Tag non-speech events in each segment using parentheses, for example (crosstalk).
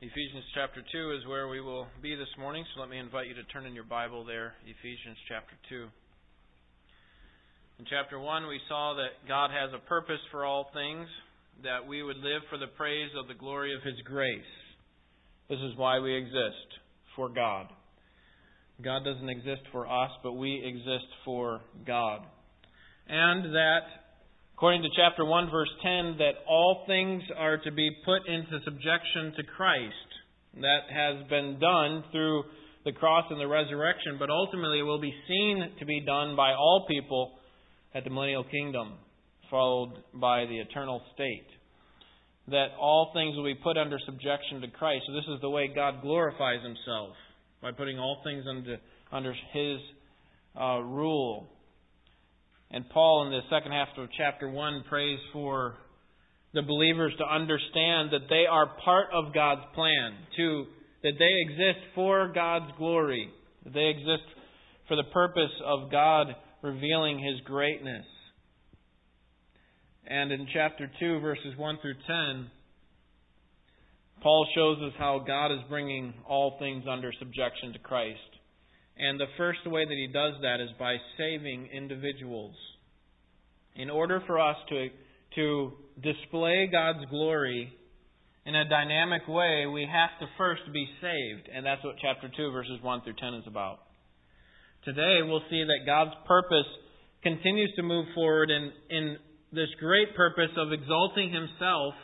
Ephesians chapter 2 is where we will be this morning, so let me invite you to turn in your Bible there, Ephesians chapter 2. In chapter 1, we saw that God has a purpose for all things, that we would live for the praise of the glory of His grace. This is why we exist, for God. God doesn't exist for us, but we exist for God. And that according to chapter 1, verse 10, that all things are to be put into subjection to Christ. That has been done through the cross and the resurrection, but ultimately it will be seen to be done by all people at the millennial kingdom, followed by the eternal state. That all things will be put under subjection to Christ. So this is the way God glorifies Himself by putting all things under under His uh, rule. And Paul, in the second half of chapter 1, prays for the believers to understand that they are part of God's plan, to, that they exist for God's glory, that they exist for the purpose of God revealing His greatness. And in chapter 2, verses 1 through 10, Paul shows us how God is bringing all things under subjection to Christ. And the first way that he does that is by saving individuals. In order for us to, to display God's glory in a dynamic way, we have to first be saved. And that's what chapter 2, verses 1 through 10 is about. Today, we'll see that God's purpose continues to move forward in, in this great purpose of exalting Himself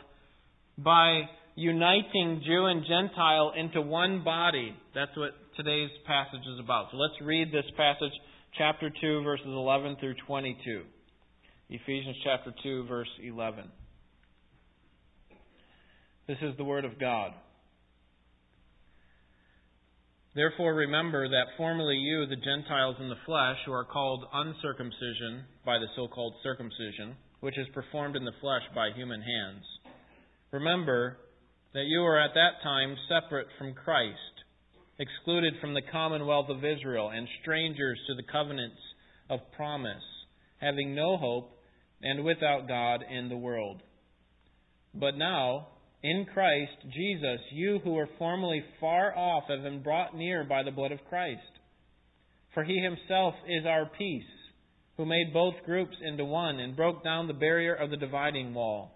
by uniting Jew and Gentile into one body. That's what today's passage is about. So let's read this passage, chapter 2, verses 11 through 22. Ephesians chapter 2, verse 11. This is the Word of God. Therefore, remember that formerly you, the Gentiles in the flesh, who are called uncircumcision by the so called circumcision, which is performed in the flesh by human hands, remember that you were at that time separate from Christ excluded from the commonwealth of Israel, and strangers to the covenants of promise, having no hope and without God in the world. But now, in Christ Jesus, you who were formerly far off have been brought near by the blood of Christ. For he himself is our peace, who made both groups into one and broke down the barrier of the dividing wall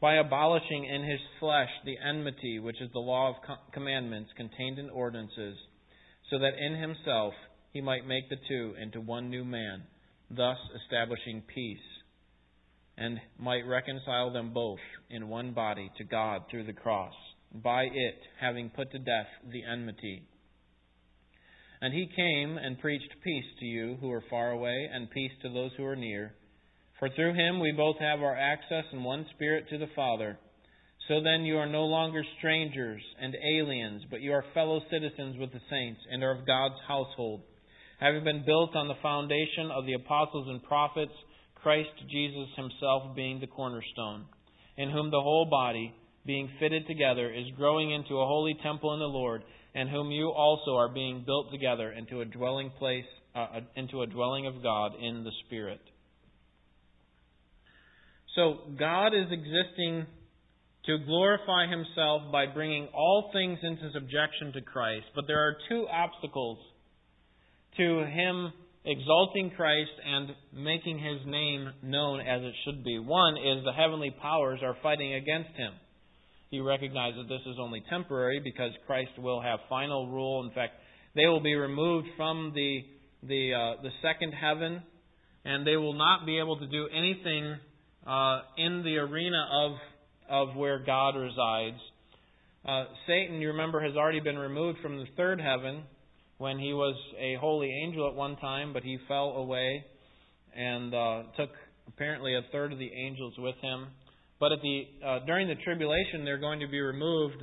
by abolishing in his flesh the enmity, which is the law of commandments contained in ordinances, so that in himself he might make the two into one new man, thus establishing peace, and might reconcile them both in one body to God through the cross, by it having put to death the enmity. And he came and preached peace to you who are far away, and peace to those who are near. For through him we both have our access in one spirit to the Father. So then you are no longer strangers and aliens, but you are fellow citizens with the saints and are of God's household, having been built on the foundation of the apostles and prophets, Christ Jesus himself being the cornerstone, in whom the whole body, being fitted together, is growing into a holy temple in the Lord, and whom you also are being built together into a dwelling place, uh, into a dwelling of God in the Spirit. So God is existing to glorify himself by bringing all things into subjection to Christ. But there are two obstacles to him exalting Christ and making his name known as it should be. One is the heavenly powers are fighting against him. He recognizes this is only temporary because Christ will have final rule. In fact, they will be removed from the the uh, the second heaven, and they will not be able to do anything uh, in the arena of, of where God resides. Uh, Satan, you remember, has already been removed from the third heaven when he was a holy angel at one time, but he fell away and uh, took apparently a third of the angels with him. But at the uh, during the tribulation, they're going to be removed.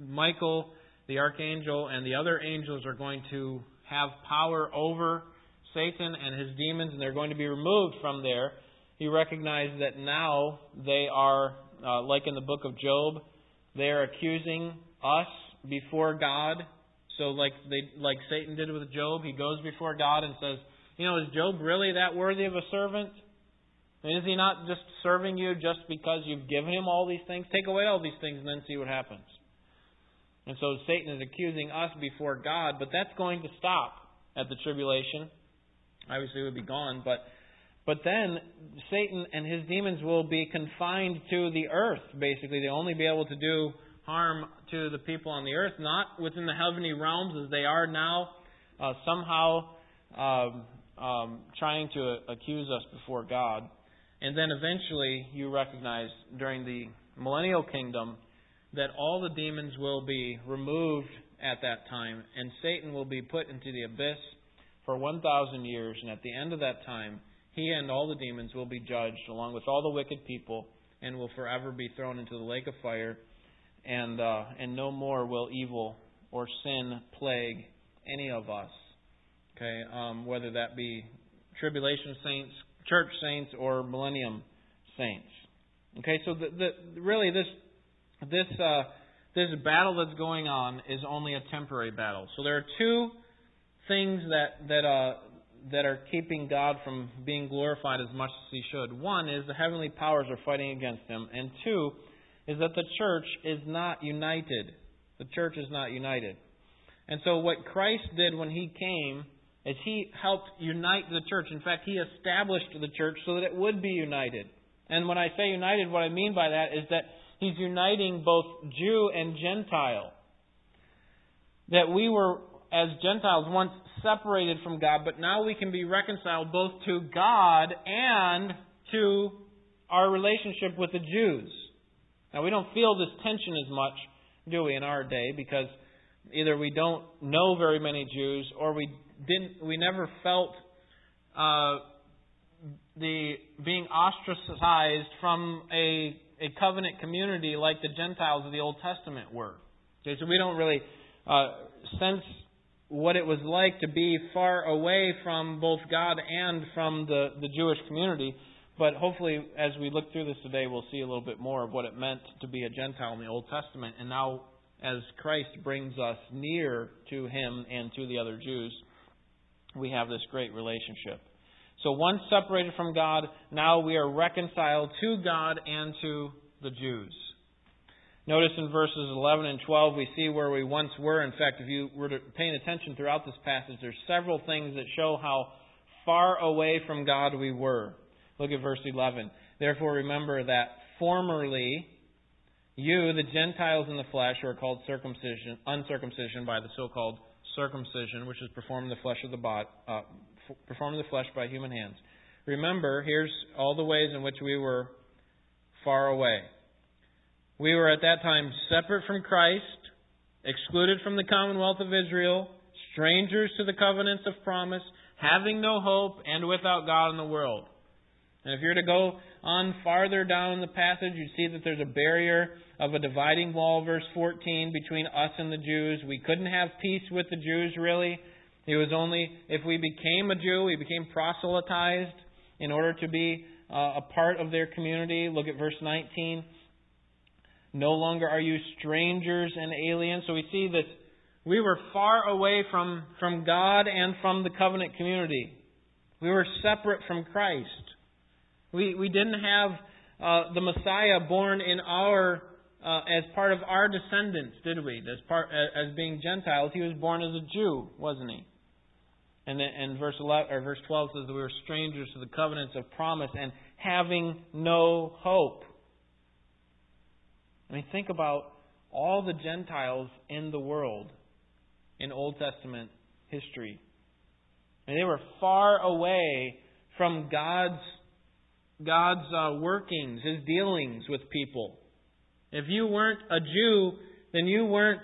Michael, the archangel, and the other angels are going to have power over Satan and his demons, and they're going to be removed from there he recognized that now they are, uh, like in the book of Job, they are accusing us before God. So, like they, like Satan did with Job, he goes before God and says, "You know, is Job really that worthy of a servant? And is he not just serving you just because you've given him all these things? Take away all these things and then see what happens." And so Satan is accusing us before God, but that's going to stop at the tribulation. Obviously, it would be gone, but but then Satan and his demons will be confined to the earth. Basically, they'll only be able to do harm to the people on the earth, not within the heavenly realms as they are now, uh, somehow um, um, trying to accuse us before God. And then eventually, you recognize during the millennial kingdom that all the demons will be removed at that time, and Satan will be put into the abyss for 1,000 years. And at the end of that time, he and all the demons will be judged along with all the wicked people and will forever be thrown into the lake of fire and uh, and no more will evil or sin plague any of us. Okay, um, whether that be tribulation saints, church saints, or millennium saints. Okay, so the, the, really this this uh, this battle that's going on is only a temporary battle. So there are two things that that uh, that are keeping God from being glorified as much as He should. One is the heavenly powers are fighting against Him, and two is that the church is not united. The church is not united. And so, what Christ did when He came is He helped unite the church. In fact, He established the church so that it would be united. And when I say united, what I mean by that is that He's uniting both Jew and Gentile. That we were, as Gentiles, once separated from God, but now we can be reconciled both to God and to our relationship with the Jews. Now, we don't feel this tension as much, do we, in our day, because either we don't know very many Jews or we didn't, we never felt uh, the being ostracized from a, a covenant community like the Gentiles of the Old Testament were. Okay, so we don't really uh, sense what it was like to be far away from both God and from the, the Jewish community. But hopefully, as we look through this today, we'll see a little bit more of what it meant to be a Gentile in the Old Testament. And now, as Christ brings us near to Him and to the other Jews, we have this great relationship. So, once separated from God, now we are reconciled to God and to the Jews. Notice in verses 11 and 12, we see where we once were. In fact, if you were paying attention throughout this passage, there's several things that show how far away from God we were. Look at verse 11. Therefore, remember that formerly you, the Gentiles in the flesh, who are called circumcision, uncircumcision by the so-called circumcision, which is performed in the flesh of the uh, performed in the flesh by human hands. Remember, here's all the ways in which we were far away. We were at that time separate from Christ, excluded from the commonwealth of Israel, strangers to the covenants of promise, having no hope, and without God in the world. And if you're to go on farther down the passage, you see that there's a barrier of a dividing wall, verse 14, between us and the Jews. We couldn't have peace with the Jews, really. It was only if we became a Jew, we became proselytized in order to be uh, a part of their community. Look at verse 19. No longer are you strangers and aliens. So we see that we were far away from, from God and from the covenant community. We were separate from Christ. We, we didn't have uh, the Messiah born in our uh, as part of our descendants, did we? As part as being Gentiles, he was born as a Jew, wasn't he? And then, and verse 11 or verse 12 says that we were strangers to the covenants of promise and having no hope. I mean, think about all the Gentiles in the world in Old Testament history. And they were far away from God's God's uh, workings, His dealings with people. If you weren't a Jew, then you weren't.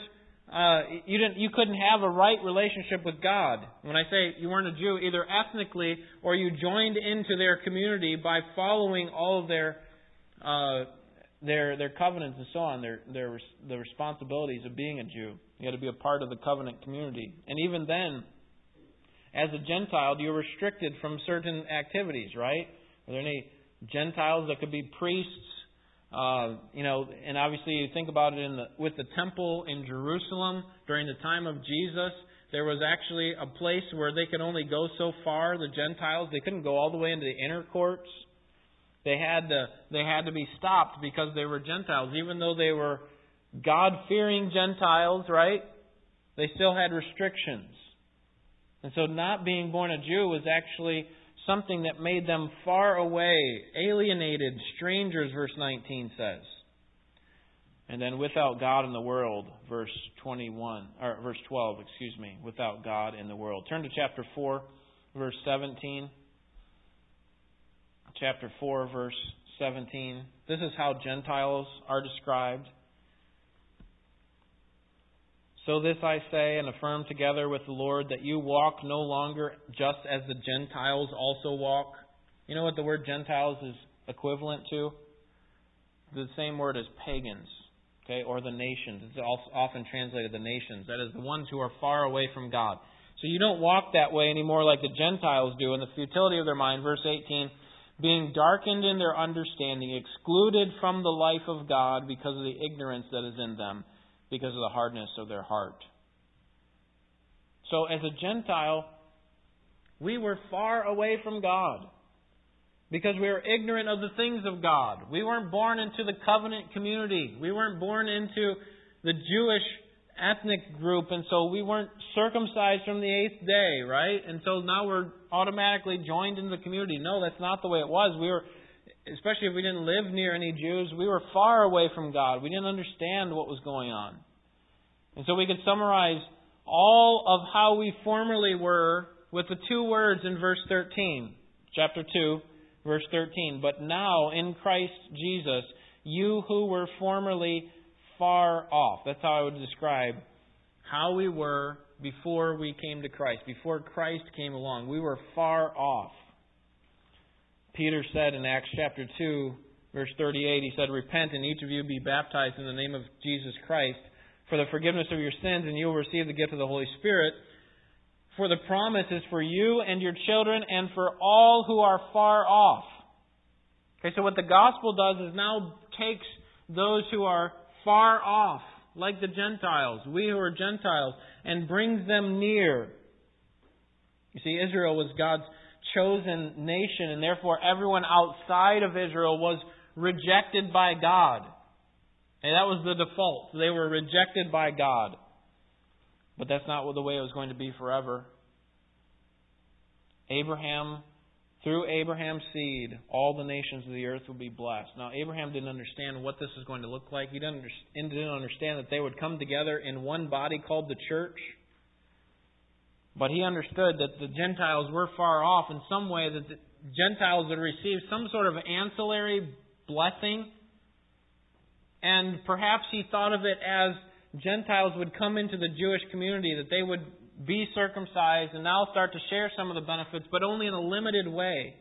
Uh, you didn't. You couldn't have a right relationship with God. When I say you weren't a Jew, either ethnically or you joined into their community by following all of their uh, their their covenants and so on, their their the responsibilities of being a Jew. You had to be a part of the covenant community, and even then, as a Gentile, you were restricted from certain activities. Right? Are there any Gentiles that could be priests. Uh, you know, and obviously you think about it in the, with the temple in Jerusalem during the time of Jesus. There was actually a place where they could only go so far. The Gentiles they couldn't go all the way into the inner courts. They had to they had to be stopped because they were Gentiles, even though they were God fearing Gentiles, right? They still had restrictions. And so not being born a Jew was actually something that made them far away, alienated, strangers, verse 19 says. And then without God in the world, verse 21, or verse 12, excuse me, without God in the world. Turn to chapter 4, verse 17. Chapter 4, verse 17. This is how Gentiles are described. So this I say and affirm together with the Lord that you walk no longer just as the Gentiles also walk. You know what the word Gentiles is equivalent to? The same word as pagans, okay, or the nations. It's often translated the nations. That is the ones who are far away from God. So you don't walk that way anymore like the Gentiles do in the futility of their mind. Verse 18, being darkened in their understanding, excluded from the life of God because of the ignorance that is in them because of the hardness of their heart. So, as a Gentile, we were far away from God because we were ignorant of the things of God. We weren't born into the covenant community. We weren't born into the Jewish ethnic group, and so we weren't circumcised from the eighth day, right? And so now we're automatically joined into the community. No, that's not the way it was. We were especially if we didn't live near any Jews, we were far away from God. We didn't understand what was going on. And so we could summarize all of how we formerly were with the two words in verse 13, chapter 2, verse 13. But now in Christ Jesus, you who were formerly far off. That's how I would describe how we were before we came to Christ, before Christ came along. We were far off. Peter said in Acts chapter 2, verse 38, he said, Repent and each of you be baptized in the name of Jesus Christ for the forgiveness of your sins, and you will receive the gift of the Holy Spirit. For the promise is for you and your children and for all who are far off. Okay, so what the gospel does is now takes those who are far off, like the Gentiles, we who are Gentiles, and brings them near. You see, Israel was God's chosen nation, and therefore everyone outside of Israel was rejected by God. And that was the default. They were rejected by God. But that's not the way it was going to be forever. Abraham, through Abraham's seed, all the nations of the earth will be blessed. Now, Abraham didn't understand what this is going to look like. He didn't understand that they would come together in one body called the church. But he understood that the Gentiles were far off in some way, that the Gentiles would receive some sort of ancillary blessing. And perhaps he thought of it as Gentiles would come into the Jewish community, that they would be circumcised and now start to share some of the benefits, but only in a limited way.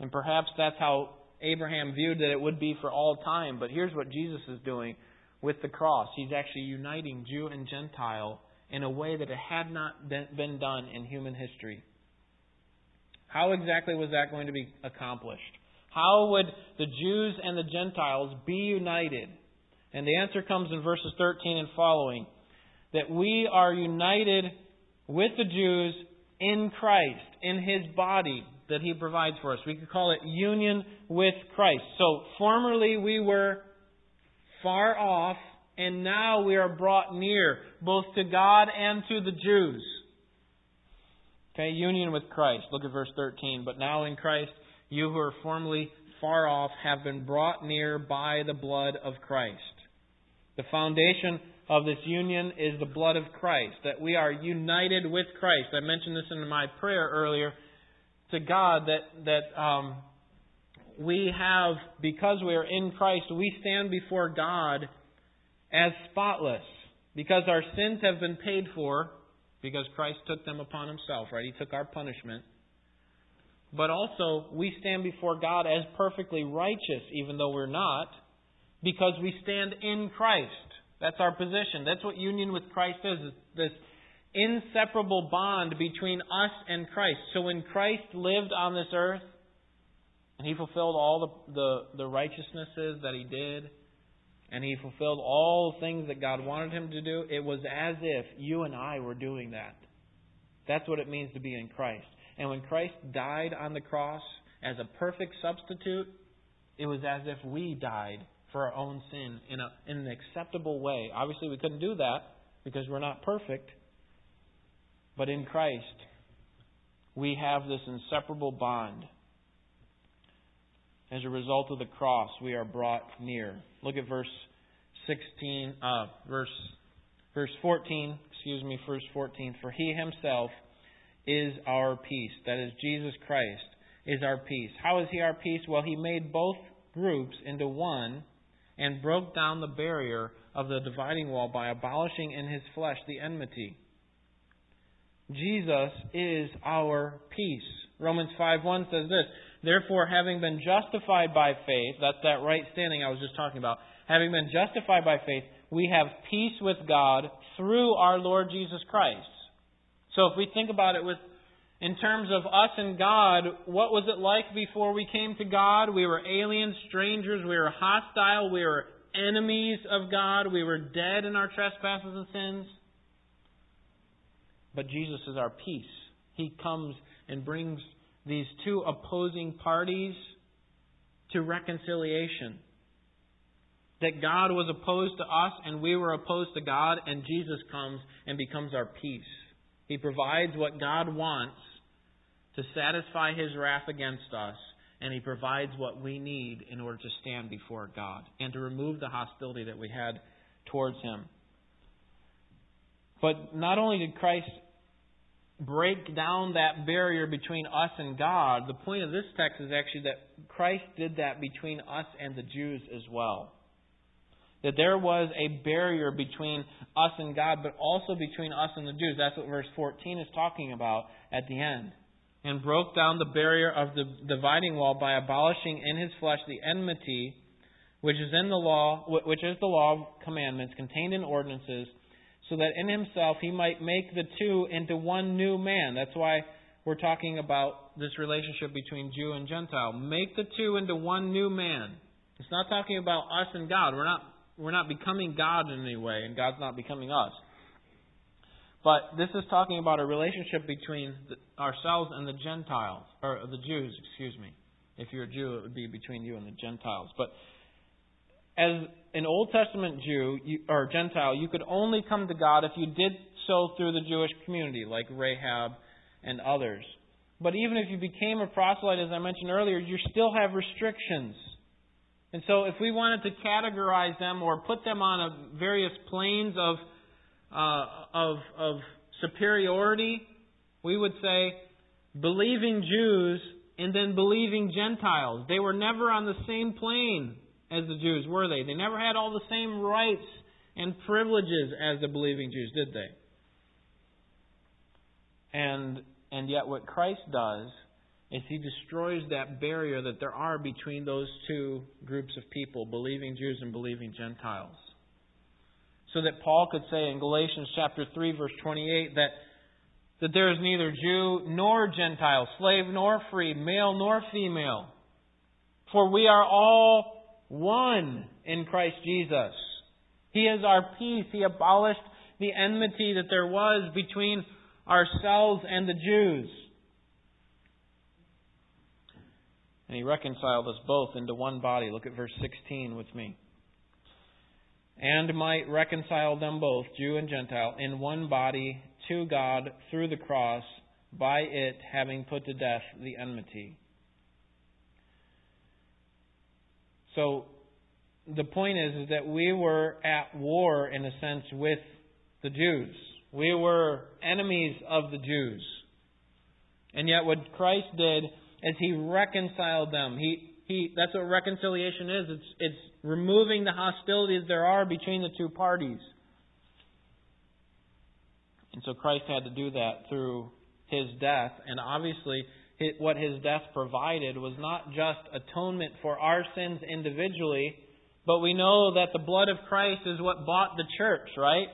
And perhaps that's how Abraham viewed that it would be for all time. But here's what Jesus is doing with the cross He's actually uniting Jew and Gentile in a way that it had not been done in human history. How exactly was that going to be accomplished? How would the Jews and the Gentiles be united? And the answer comes in verses 13 and following that we are united with the Jews in Christ, in His body that He provides for us. We could call it union with Christ. So, formerly we were far off and now we are brought near, both to God and to the Jews. Okay, union with Christ. Look at verse 13. But now in Christ, you who were formerly far off have been brought near by the blood of Christ. The foundation of this union is the blood of Christ, that we are united with Christ. I mentioned this in my prayer earlier to God that, that um, we have, because we are in Christ, we stand before God as spotless because our sins have been paid for because Christ took them upon himself, right? He took our punishment. But also, we stand before God as perfectly righteous, even though we're not, because we stand in Christ. That's our position. That's what union with Christ is is this inseparable bond between us and Christ. So when Christ lived on this earth, and he fulfilled all the, the, the righteousnesses that he did, and he fulfilled all the things that God wanted him to do, it was as if you and I were doing that. That's what it means to be in Christ. And when Christ died on the cross as a perfect substitute, it was as if we died for our own sin in, a, in an acceptable way. Obviously, we couldn't do that because we're not perfect. But in Christ, we have this inseparable bond. As a result of the cross, we are brought near. Look at verse 16, uh, verse verse 14. Excuse me, verse 14. For He Himself is our peace. That is Jesus Christ is our peace. How is He our peace? Well, He made both groups into one and broke down the barrier of the dividing wall by abolishing in His flesh the enmity. Jesus is our peace. Romans 5:1 says this, Therefore, having been justified by faith, that's that right standing I was just talking about, having been justified by faith, we have peace with God through our Lord Jesus Christ. So if we think about it with in terms of us and God, what was it like before we came to God? We were aliens, strangers, we were hostile, we were enemies of God, we were dead in our trespasses and sins. But Jesus is our peace. He comes and brings these two opposing parties to reconciliation. That God was opposed to us and we were opposed to God, and Jesus comes and becomes our peace. He provides what God wants to satisfy His wrath against us, and He provides what we need in order to stand before God and to remove the hostility that we had towards Him. But not only did Christ break down that barrier between us and God, the point of this text is actually that Christ did that between us and the Jews as well. That there was a barrier between us and God, but also between us and the Jews. That's what verse 14 is talking about at the end. And broke down the barrier of the dividing wall by abolishing in his flesh the enmity which is in the law, which is the law of commandments contained in ordinances so that in himself he might make the two into one new man. That's why we're talking about this relationship between Jew and Gentile. Make the two into one new man. It's not talking about us and God. We're not we're not becoming God in any way, and God's not becoming us. But this is talking about a relationship between the, ourselves and the Gentiles, or the Jews, excuse me. If you're a Jew, it would be between you and the Gentiles. But as an Old Testament Jew or Gentile, you could only come to God if you did so through the Jewish community, like Rahab and others. But even if you became a proselyte, as I mentioned earlier, you still have restrictions. And so, if we wanted to categorize them or put them on a various planes of, uh, of, of superiority, we would say believing Jews and then believing Gentiles. They were never on the same plane as the Jews, were they? They never had all the same rights and privileges as the believing Jews, did they? And and yet what Christ does is he destroys that barrier that there are between those two groups of people, believing Jews and believing Gentiles. So that Paul could say in Galatians chapter 3 verse 28 that that there is neither Jew nor Gentile, slave nor free, male nor female. For we are all one in Christ Jesus. He is our peace. He abolished the enmity that there was between ourselves and the Jews. And he reconciled us both into one body. Look at verse 16 with me. And might reconcile them both, Jew and Gentile, in one body to God through the cross, by it having put to death the enmity. So the point is, is that we were at war, in a sense, with the Jews. We were enemies of the Jews. And yet what Christ did is he reconciled them. He, he, that's what reconciliation is. It's, it's removing the hostilities there are between the two parties. And so Christ had to do that through his death. And obviously, what his death provided was not just atonement for our sins individually, but we know that the blood of Christ is what bought the church, right?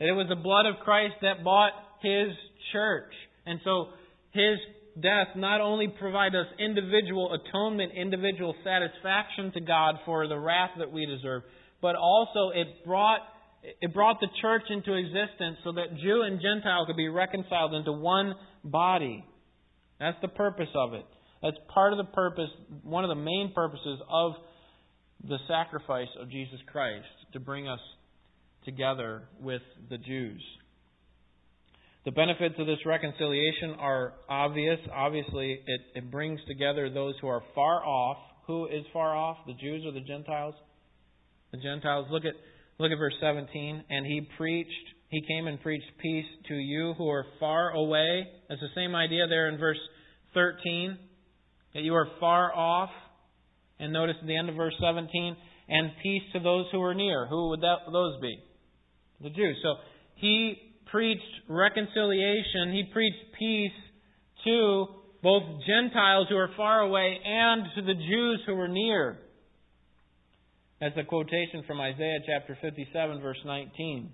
That it was the blood of Christ that bought his church. And so his death not only provided us individual atonement, individual satisfaction to God for the wrath that we deserve, but also it brought it brought the church into existence so that Jew and Gentile could be reconciled into one body. That's the purpose of it. That's part of the purpose, one of the main purposes of the sacrifice of Jesus Christ to bring us together with the Jews. The benefits of this reconciliation are obvious. Obviously, it, it brings together those who are far off. Who is far off? The Jews or the Gentiles? The Gentiles. Look at look at verse 17. And he preached, he came and preached peace to you who are far away. That's the same idea there in verse 13. That you are far off. And notice at the end of verse 17, and peace to those who are near. Who would that, those be? The Jews. So he preached reconciliation, he preached peace to both Gentiles who are far away and to the Jews who were near. That's a quotation from Isaiah chapter 57, verse 19.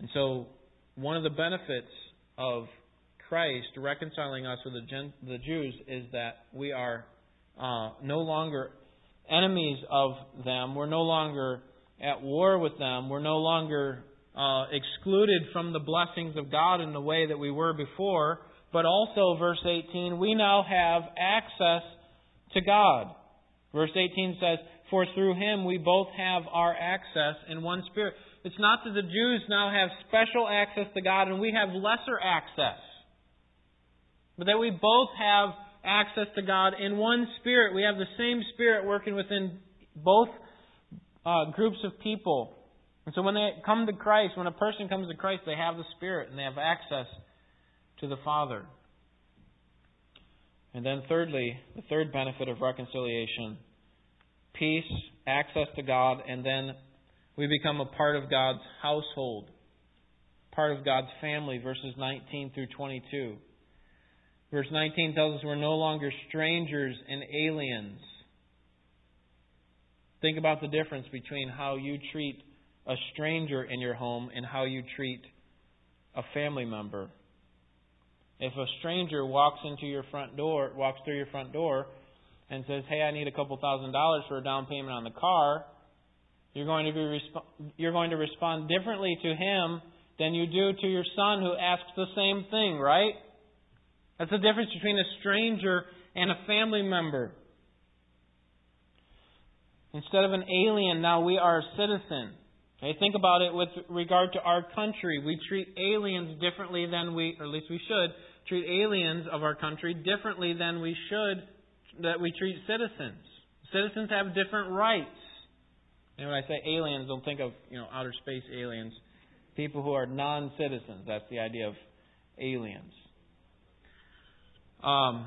And so, one of the benefits of Christ reconciling us with the, Gen- the Jews is that we are uh, no longer enemies of them. We're no longer at war with them. We're no longer uh, excluded from the blessings of God in the way that we were before. But also, verse 18, we now have access to God. Verse 18 says, For through him we both have our access in one spirit. It's not that the Jews now have special access to God and we have lesser access, but that we both have access to God in one spirit. We have the same spirit working within both uh, groups of people. And so when they come to Christ, when a person comes to Christ, they have the Spirit and they have access to the Father. And then, thirdly, the third benefit of reconciliation peace, access to God, and then we become a part of God's household, part of God's family, verses 19 through 22. Verse 19 tells us we're no longer strangers and aliens. Think about the difference between how you treat a stranger in your home and how you treat a family member. If a stranger walks into your front door, walks through your front door, and says, "Hey, I need a couple thousand dollars for a down payment on the car," you're going to be resp- you're going to respond differently to him than you do to your son who asks the same thing, right? That's the difference between a stranger and a family member. Instead of an alien, now we are a citizen. Think about it with regard to our country. We treat aliens differently than we, or at least we should, treat aliens of our country differently than we should, that we treat citizens. Citizens have different rights. And when I say aliens, don't think of, you know, outer space aliens. People who are non citizens. That's the idea of aliens. Um,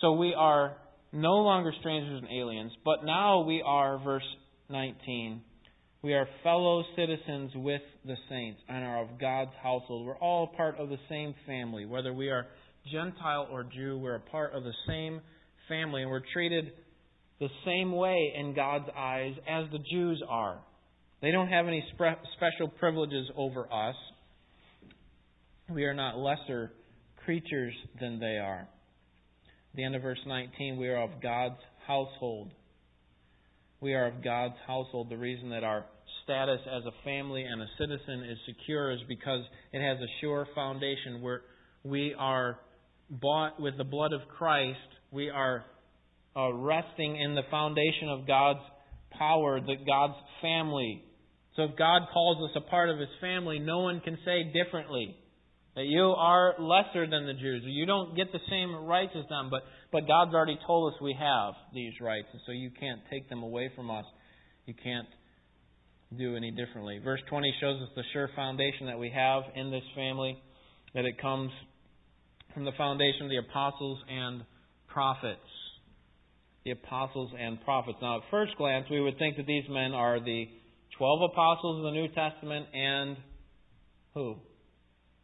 so we are no longer strangers and aliens, but now we are, verse 19, we are fellow citizens with the saints and are of God's household. We're all part of the same family. Whether we are Gentile or Jew, we're a part of the same family, and we're treated the same way in God's eyes as the Jews are. They don't have any spe- special privileges over us. We are not lesser creatures than they are. At the end of verse 19, we are of God's household. We are of God's household. The reason that our status as a family and a citizen is secure is because it has a sure foundation where we are bought with the blood of Christ. We are uh, resting in the foundation of God's power, the God's family. So if God calls us a part of His family, no one can say differently. That you are lesser than the Jews. You don't get the same rights as them, but, but God's already told us we have these rights, and so you can't take them away from us. You can't do any differently. Verse 20 shows us the sure foundation that we have in this family, that it comes from the foundation of the apostles and prophets. The apostles and prophets. Now, at first glance, we would think that these men are the 12 apostles of the New Testament and who?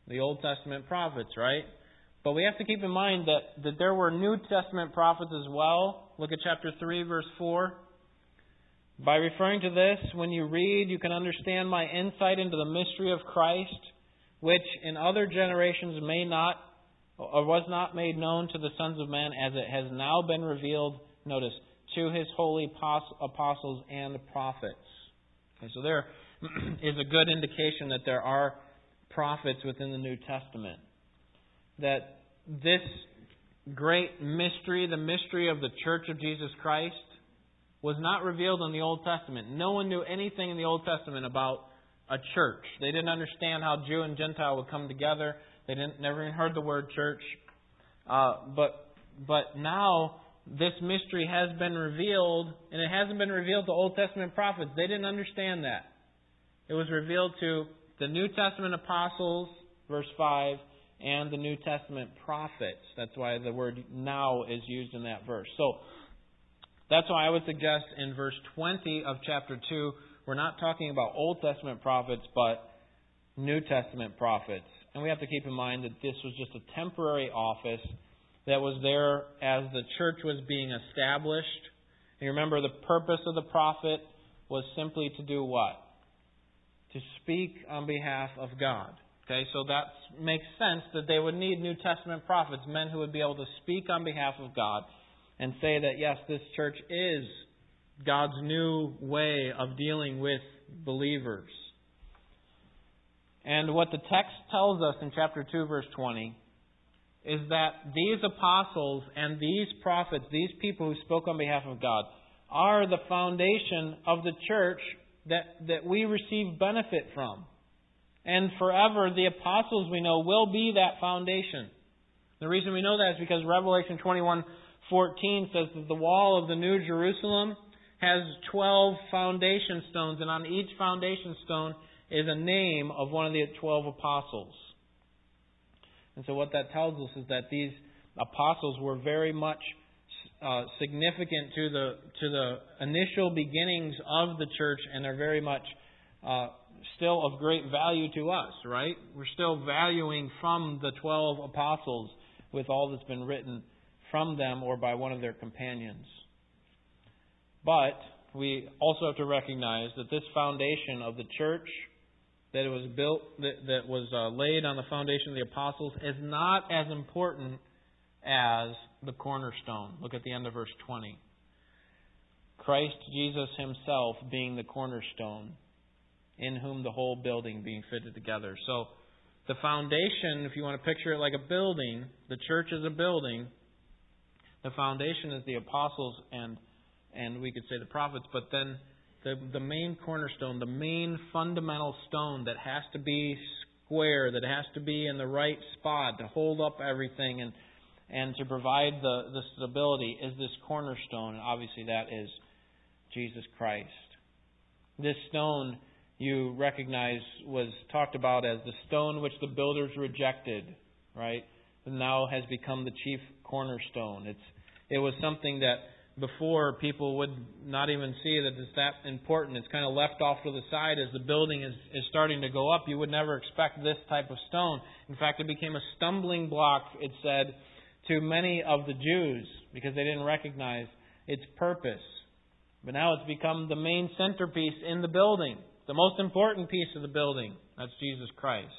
The Old Testament prophets, right? But we have to keep in mind that, that there were New Testament prophets as well. Look at chapter 3, verse 4. By referring to this, when you read, you can understand my insight into the mystery of Christ, which in other generations may not or was not made known to the sons of men as it has now been revealed, notice, to his holy apostles and prophets. Okay, so there (clears throat) is a good indication that there are prophets within the New Testament. That this great mystery, the mystery of the Church of Jesus Christ, was not revealed in the Old Testament. No one knew anything in the Old Testament about a church. They didn't understand how Jew and Gentile would come together. They didn't never even heard the word church. Uh, but but now this mystery has been revealed, and it hasn't been revealed to Old Testament prophets. They didn't understand that. It was revealed to the New Testament apostles, verse 5, and the New Testament prophets. That's why the word now is used in that verse. So, that's why I would suggest in verse 20 of chapter 2, we're not talking about Old Testament prophets, but New Testament prophets. And we have to keep in mind that this was just a temporary office that was there as the church was being established. And you remember, the purpose of the prophet was simply to do what? To speak on behalf of God. Okay, so that makes sense that they would need New Testament prophets, men who would be able to speak on behalf of God and say that, yes, this church is God's new way of dealing with believers. And what the text tells us in chapter 2, verse 20, is that these apostles and these prophets, these people who spoke on behalf of God, are the foundation of the church that, that we receive benefit from. And forever, the apostles we know will be that foundation. The reason we know that is because Revelation 21 14 says that the wall of the New Jerusalem has 12 foundation stones, and on each foundation stone is a name of one of the 12 apostles. And so, what that tells us is that these apostles were very much uh, significant to the to the initial beginnings of the church, and are very much uh, still of great value to us. Right? We're still valuing from the twelve apostles with all that's been written from them or by one of their companions. But we also have to recognize that this foundation of the church that it was built, that, that was uh, laid on the foundation of the apostles, is not as important as the cornerstone. Look at the end of verse 20. Christ Jesus himself being the cornerstone, in whom the whole building being fitted together. So, the foundation, if you want to picture it like a building, the church is a building. The foundation is the apostles and and we could say the prophets, but then the, the main cornerstone, the main fundamental stone that has to be square, that has to be in the right spot to hold up everything and and to provide the, the stability is this cornerstone, and obviously that is Jesus Christ. This stone you recognize was talked about as the stone which the builders rejected, right? And now has become the chief cornerstone. It's it was something that before people would not even see that it's that important. It's kind of left off to the side as the building is, is starting to go up. You would never expect this type of stone. In fact, it became a stumbling block, it said, to many of the Jews because they didn't recognize its purpose. But now it's become the main centerpiece in the building, the most important piece of the building. That's Jesus Christ.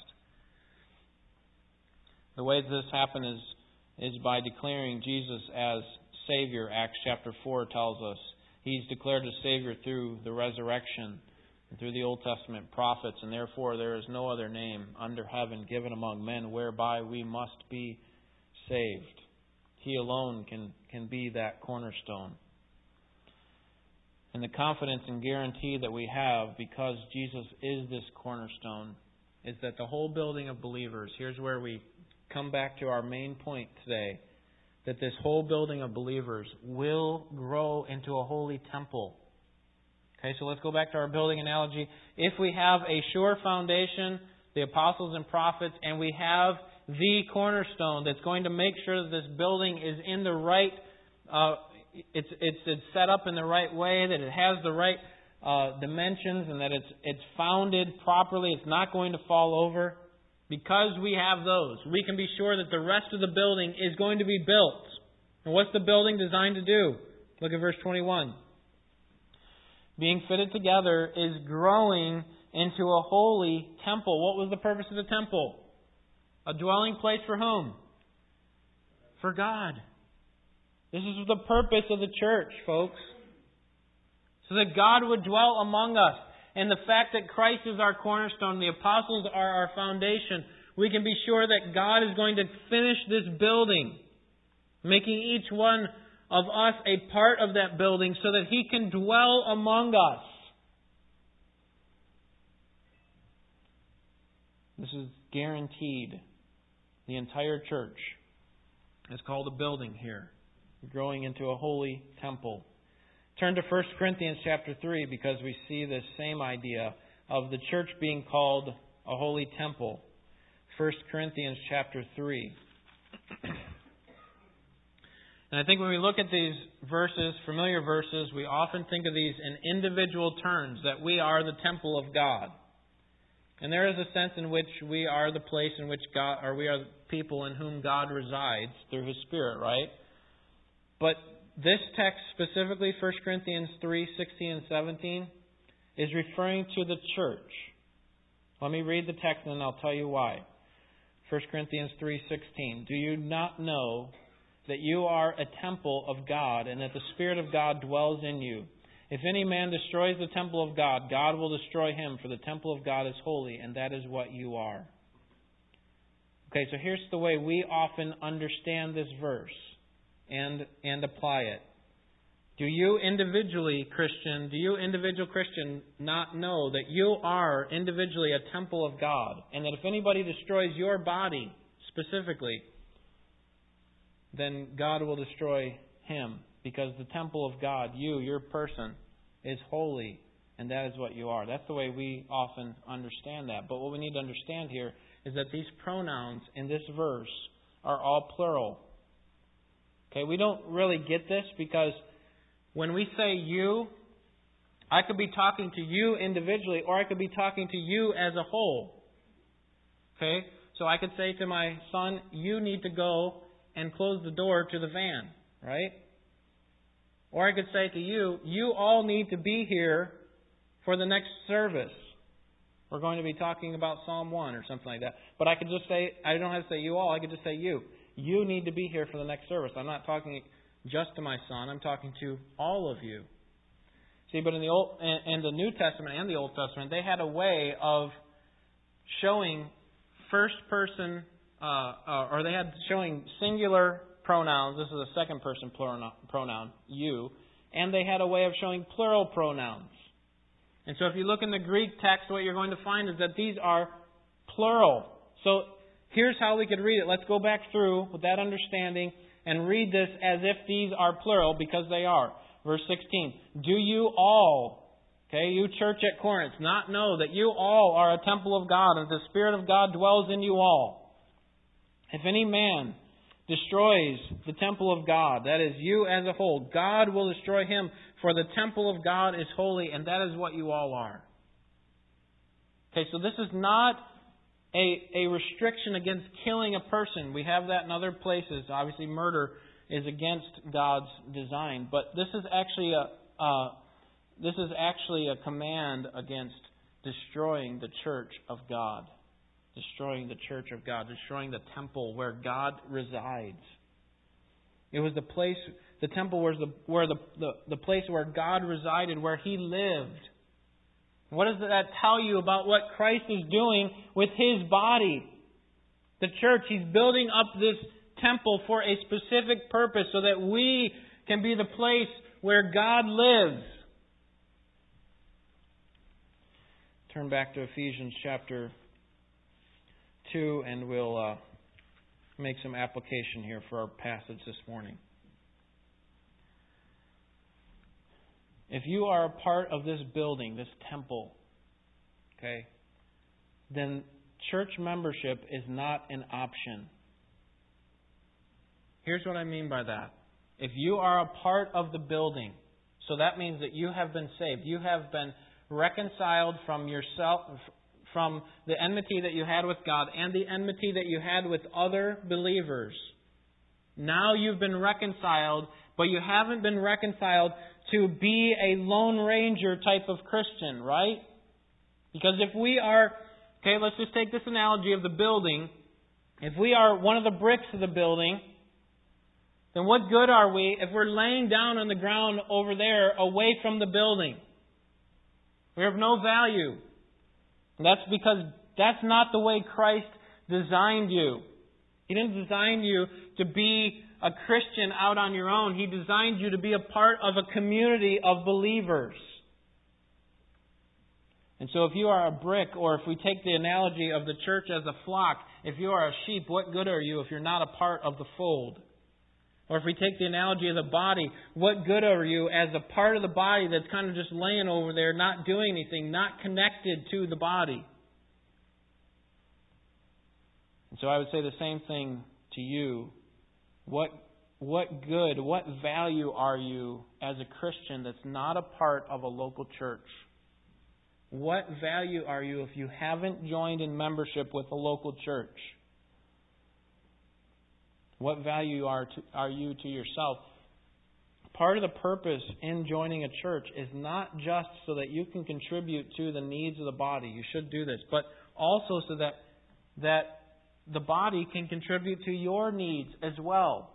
The way this happened is, is by declaring Jesus as Savior, Acts chapter 4 tells us. He's declared a Savior through the resurrection and through the Old Testament prophets, and therefore there is no other name under heaven given among men whereby we must be saved. He alone can, can be that cornerstone. And the confidence and guarantee that we have because Jesus is this cornerstone is that the whole building of believers, here's where we come back to our main point today that this whole building of believers will grow into a holy temple. Okay, so let's go back to our building analogy. If we have a sure foundation, the apostles and prophets, and we have the cornerstone that's going to make sure that this building is in the right, uh, it's, it's, it's set up in the right way, that it has the right uh, dimensions, and that it's, it's founded properly, it's not going to fall over. Because we have those, we can be sure that the rest of the building is going to be built. And what's the building designed to do? Look at verse 21. Being fitted together is growing into a holy temple. What was the purpose of the temple? A dwelling place for whom? For God. This is the purpose of the church, folks. So that God would dwell among us and the fact that Christ is our cornerstone, the apostles are our foundation, we can be sure that God is going to finish this building. making each one of us a part of that building so that He can dwell among us. This is guaranteed. The entire church is called a building here, growing into a holy temple. Turn to 1 Corinthians chapter 3 because we see this same idea of the church being called a holy temple. 1 Corinthians chapter 3. And I think when we look at these verses, familiar verses, we often think of these in individual terms that we are the temple of God. And there is a sense in which we are the place in which God, or we are people in whom God resides through His Spirit, right? But this text, specifically 1 Corinthians 3 16 and 17, is referring to the church. Let me read the text and I'll tell you why. 1 Corinthians 3:16 Do you not know that you are a temple of God and that the spirit of God dwells in you? If any man destroys the temple of God, God will destroy him, for the temple of God is holy, and that is what you are. Okay, so here's the way we often understand this verse and and apply it. Do you individually, Christian, do you individual Christian not know that you are individually a temple of God and that if anybody destroys your body specifically, then God will destroy him because the temple of God, you, your person, is holy and that is what you are. That's the way we often understand that. But what we need to understand here is that these pronouns in this verse are all plural. Okay, we don't really get this because when we say you, I could be talking to you individually, or I could be talking to you as a whole. Okay? So I could say to my son, You need to go and close the door to the van, right? Or I could say to you, You all need to be here for the next service. We're going to be talking about Psalm 1 or something like that. But I could just say, I don't have to say you all, I could just say you. You need to be here for the next service. I'm not talking just to my son. I'm talking to all of you. See, but in the old, in the New Testament and the Old Testament, they had a way of showing first person, uh, uh, or they had showing singular pronouns. This is a second person plural pronoun, you, and they had a way of showing plural pronouns. And so, if you look in the Greek text, what you're going to find is that these are plural. So, here's how we could read it. Let's go back through with that understanding and read this as if these are plural because they are. Verse 16. Do you all, okay, you church at Corinth, not know that you all are a temple of God and the Spirit of God dwells in you all? If any man destroys the temple of God, that is, you as a whole, God will destroy him, for the temple of God is holy, and that is what you all are. Okay, so this is not a, a restriction against killing a person. We have that in other places. Obviously, murder is against God's design, but this is actually a this is actually a command against destroying the church of God, destroying the church of God, destroying the temple where God resides. It was the place, the temple was the where the, the, the place where God resided, where He lived. What does that tell you about what Christ is doing with his body? The church, he's building up this temple for a specific purpose so that we can be the place where God lives. Turn back to Ephesians chapter 2 and we'll uh, make some application here for our passage this morning. If you are a part of this building, this temple, okay, then church membership is not an option. Here's what I mean by that. If you are a part of the building, so that means that you have been saved. You have been reconciled from yourself from the enmity that you had with God and the enmity that you had with other believers. Now you've been reconciled, but you haven't been reconciled to be a Lone Ranger type of Christian, right? Because if we are, okay, let's just take this analogy of the building. If we are one of the bricks of the building, then what good are we if we're laying down on the ground over there away from the building? We have no value. And that's because that's not the way Christ designed you. He didn't design you to be a Christian out on your own. He designed you to be a part of a community of believers. And so, if you are a brick, or if we take the analogy of the church as a flock, if you are a sheep, what good are you if you're not a part of the fold? Or if we take the analogy of the body, what good are you as a part of the body that's kind of just laying over there, not doing anything, not connected to the body? And so I would say the same thing to you. What, what good, what value are you as a Christian that's not a part of a local church? What value are you if you haven't joined in membership with a local church? What value are, to, are you to yourself? Part of the purpose in joining a church is not just so that you can contribute to the needs of the body. You should do this, but also so that that the body can contribute to your needs as well.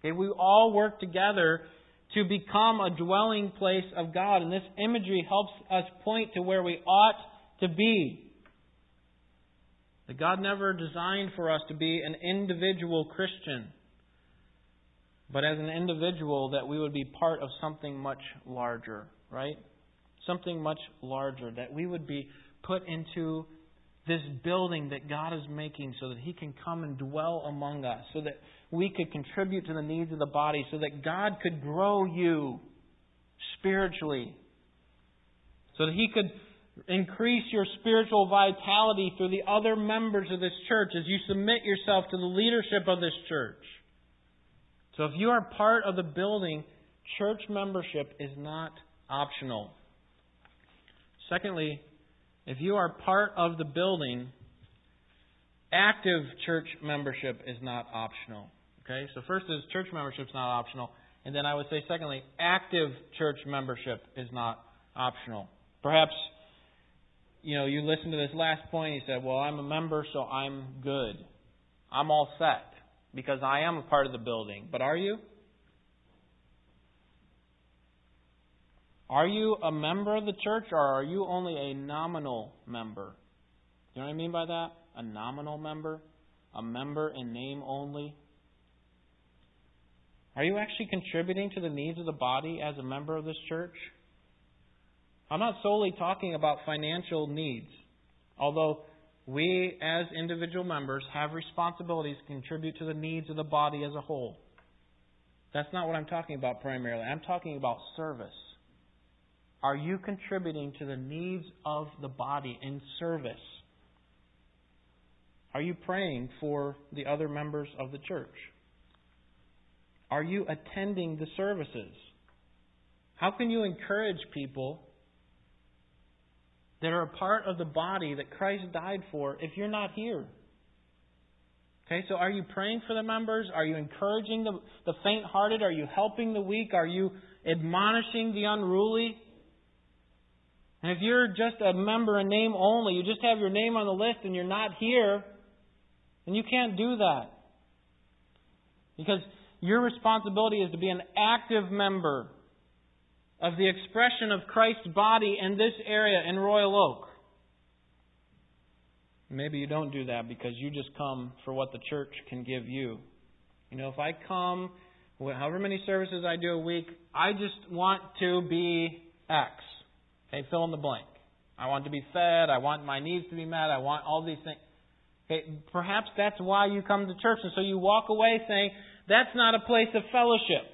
Okay, we all work together to become a dwelling place of God, and this imagery helps us point to where we ought to be. That God never designed for us to be an individual Christian, but as an individual that we would be part of something much larger, right? Something much larger, that we would be put into this building that God is making so that He can come and dwell among us, so that we could contribute to the needs of the body, so that God could grow you spiritually, so that He could increase your spiritual vitality through the other members of this church as you submit yourself to the leadership of this church. So if you are part of the building, church membership is not optional. Secondly, if you are part of the building, active church membership is not optional. Okay? So first is church membership is not optional. And then I would say secondly, active church membership is not optional. Perhaps you know, you listen to this last point, you said, Well, I'm a member, so I'm good. I'm all set because I am a part of the building. But are you? Are you a member of the church or are you only a nominal member? You know what I mean by that? A nominal member? A member in name only? Are you actually contributing to the needs of the body as a member of this church? I'm not solely talking about financial needs, although we as individual members have responsibilities to contribute to the needs of the body as a whole. That's not what I'm talking about primarily. I'm talking about service. Are you contributing to the needs of the body in service? Are you praying for the other members of the church? Are you attending the services? How can you encourage people that are a part of the body that Christ died for if you're not here? Okay, so are you praying for the members? Are you encouraging the, the faint hearted? Are you helping the weak? Are you admonishing the unruly? And if you're just a member in name only, you just have your name on the list and you're not here, then you can't do that. Because your responsibility is to be an active member of the expression of Christ's body in this area in Royal Oak. Maybe you don't do that because you just come for what the church can give you. You know, if I come, however many services I do a week, I just want to be X. Okay, fill in the blank. I want to be fed. I want my needs to be met. I want all these things. Okay, perhaps that's why you come to church. And so you walk away saying, that's not a place of fellowship.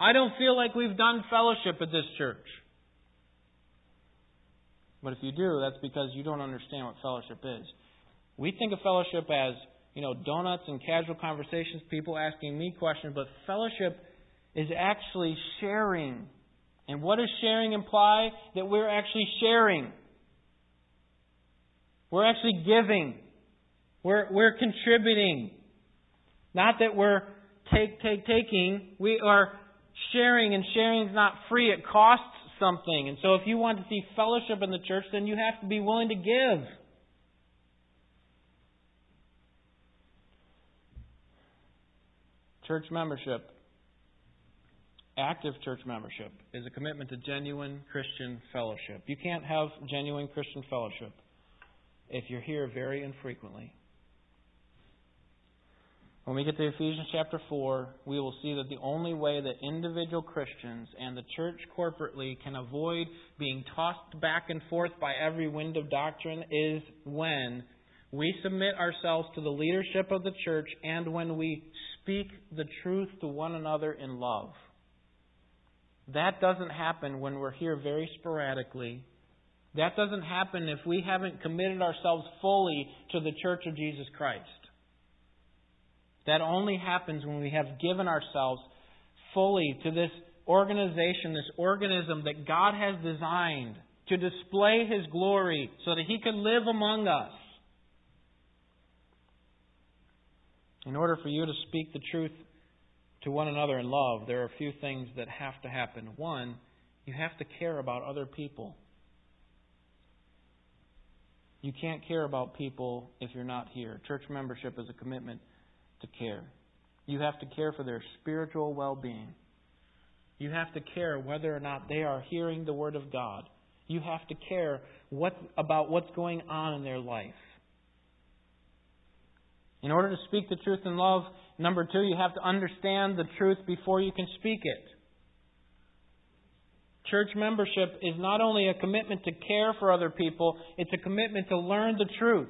I don't feel like we've done fellowship at this church. But if you do, that's because you don't understand what fellowship is. We think of fellowship as, you know, donuts and casual conversations, people asking me questions, but fellowship is actually sharing. And what does sharing imply? That we're actually sharing. We're actually giving. We're, we're contributing. Not that we're take, take, taking. We are sharing, and sharing is not free. It costs something. And so if you want to see fellowship in the church, then you have to be willing to give. Church membership, active church membership, is a commitment to genuine Christian fellowship. You can't have genuine Christian fellowship if you're here very infrequently. When we get to Ephesians chapter 4, we will see that the only way that individual Christians and the church corporately can avoid being tossed back and forth by every wind of doctrine is when we submit ourselves to the leadership of the church and when we speak the truth to one another in love. That doesn't happen when we're here very sporadically. That doesn't happen if we haven't committed ourselves fully to the church of Jesus Christ. That only happens when we have given ourselves fully to this organization, this organism that God has designed to display His glory so that He can live among us. In order for you to speak the truth to one another in love, there are a few things that have to happen. One, you have to care about other people. You can't care about people if you're not here. Church membership is a commitment to care. You have to care for their spiritual well being. You have to care whether or not they are hearing the Word of God. You have to care what, about what's going on in their life. In order to speak the truth in love, number two, you have to understand the truth before you can speak it. Church membership is not only a commitment to care for other people, it's a commitment to learn the truth.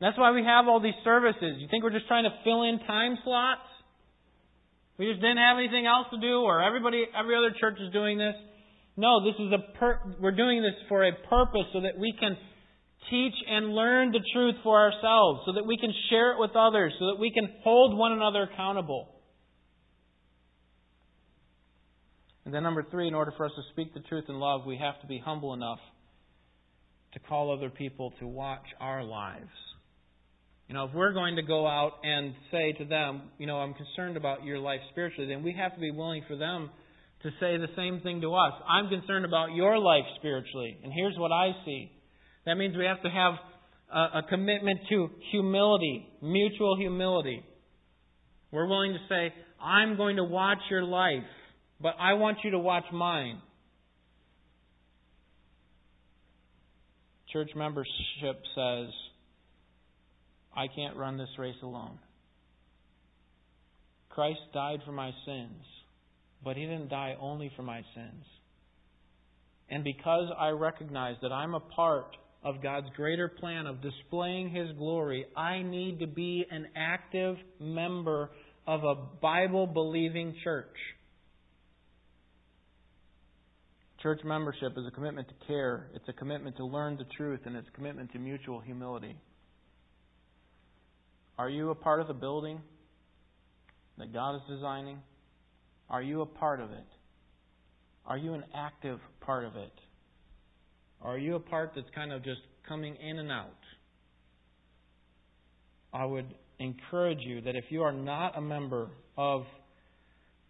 That's why we have all these services. You think we're just trying to fill in time slots? We just didn't have anything else to do, or everybody, every other church is doing this. No, this is a per- we're doing this for a purpose so that we can teach and learn the truth for ourselves, so that we can share it with others, so that we can hold one another accountable. And then, number three, in order for us to speak the truth in love, we have to be humble enough to call other people to watch our lives. You know, if we're going to go out and say to them, you know, I'm concerned about your life spiritually, then we have to be willing for them to say the same thing to us. I'm concerned about your life spiritually, and here's what I see. That means we have to have a, a commitment to humility, mutual humility. We're willing to say, I'm going to watch your life, but I want you to watch mine. Church membership says, I can't run this race alone. Christ died for my sins, but He didn't die only for my sins. And because I recognize that I'm a part of God's greater plan of displaying His glory, I need to be an active member of a Bible believing church. Church membership is a commitment to care, it's a commitment to learn the truth, and it's a commitment to mutual humility. Are you a part of the building that God is designing? Are you a part of it? Are you an active part of it? Are you a part that's kind of just coming in and out? I would encourage you that if you are not a member of,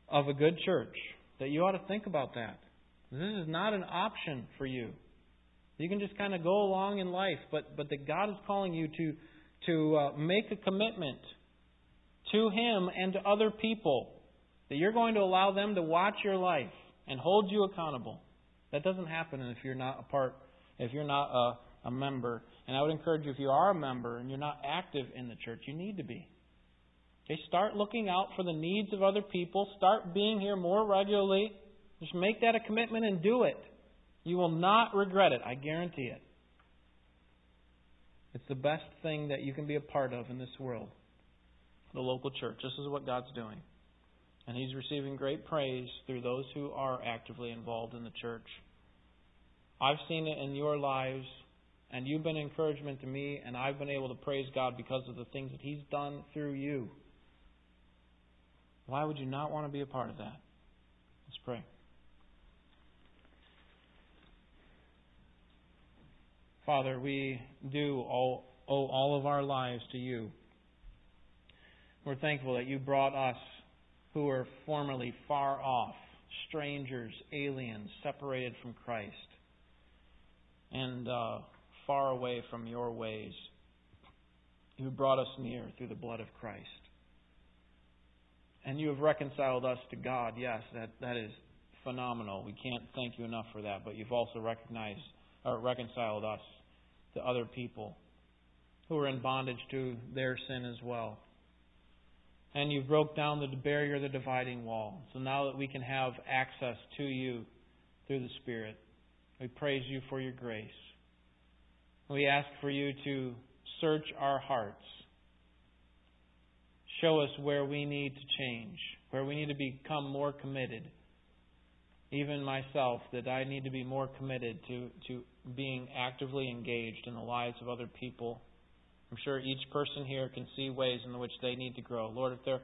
of a good church, that you ought to think about that. This is not an option for you. You can just kind of go along in life, but, but that God is calling you to to uh, make a commitment to Him and to other people that you're going to allow them to watch your life and hold you accountable. That doesn't happen if you're not a part, if you're not a, a member. And I would encourage you, if you are a member and you're not active in the church, you need to be. Okay, start looking out for the needs of other people. Start being here more regularly. Just make that a commitment and do it. You will not regret it. I guarantee it. It's the best thing that you can be a part of in this world. The local church. This is what God's doing. And He's receiving great praise through those who are actively involved in the church. I've seen it in your lives, and you've been encouragement to me, and I've been able to praise God because of the things that He's done through you. Why would you not want to be a part of that? Let's pray. Father, we do all, owe all of our lives to you. We're thankful that you brought us who were formerly far off, strangers, aliens, separated from Christ, and uh, far away from your ways. You brought us near through the blood of Christ. And you have reconciled us to God. Yes, that, that is phenomenal. We can't thank you enough for that. But you've also recognized or reconciled us to other people who are in bondage to their sin as well. And you broke down the barrier, the dividing wall. So now that we can have access to you through the Spirit, we praise you for your grace. We ask for you to search our hearts. Show us where we need to change, where we need to become more committed. Even myself, that I need to be more committed to, to being actively engaged in the lives of other people. I'm sure each person here can see ways in which they need to grow. Lord, if there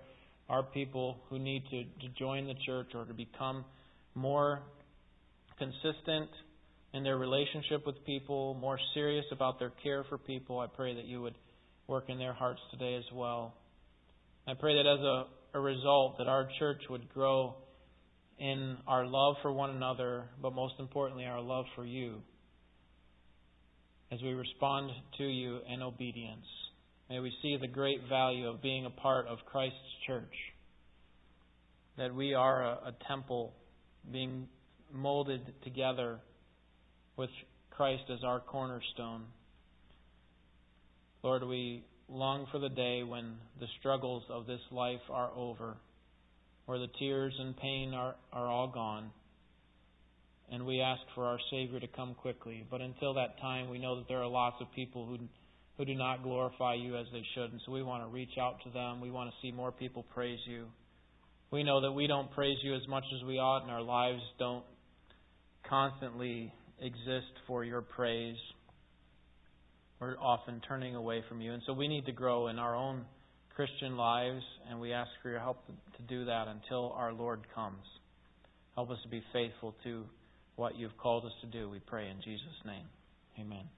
are people who need to, to join the church or to become more consistent in their relationship with people, more serious about their care for people, I pray that you would work in their hearts today as well. I pray that as a, a result that our church would grow in our love for one another, but most importantly, our love for you as we respond to you in obedience. May we see the great value of being a part of Christ's church. That we are a, a temple being molded together with Christ as our cornerstone. Lord, we long for the day when the struggles of this life are over, where the tears and pain are, are all gone, and we ask for our Savior to come quickly. But until that time, we know that there are lots of people who who do not glorify you as they should, and so we want to reach out to them. We want to see more people praise you. We know that we don't praise you as much as we ought, and our lives don't constantly exist for your praise. We're often turning away from you. And so we need to grow in our own Christian lives, and we ask for your help to do that until our Lord comes. Help us to be faithful to what you've called us to do, we pray in Jesus' name. Amen.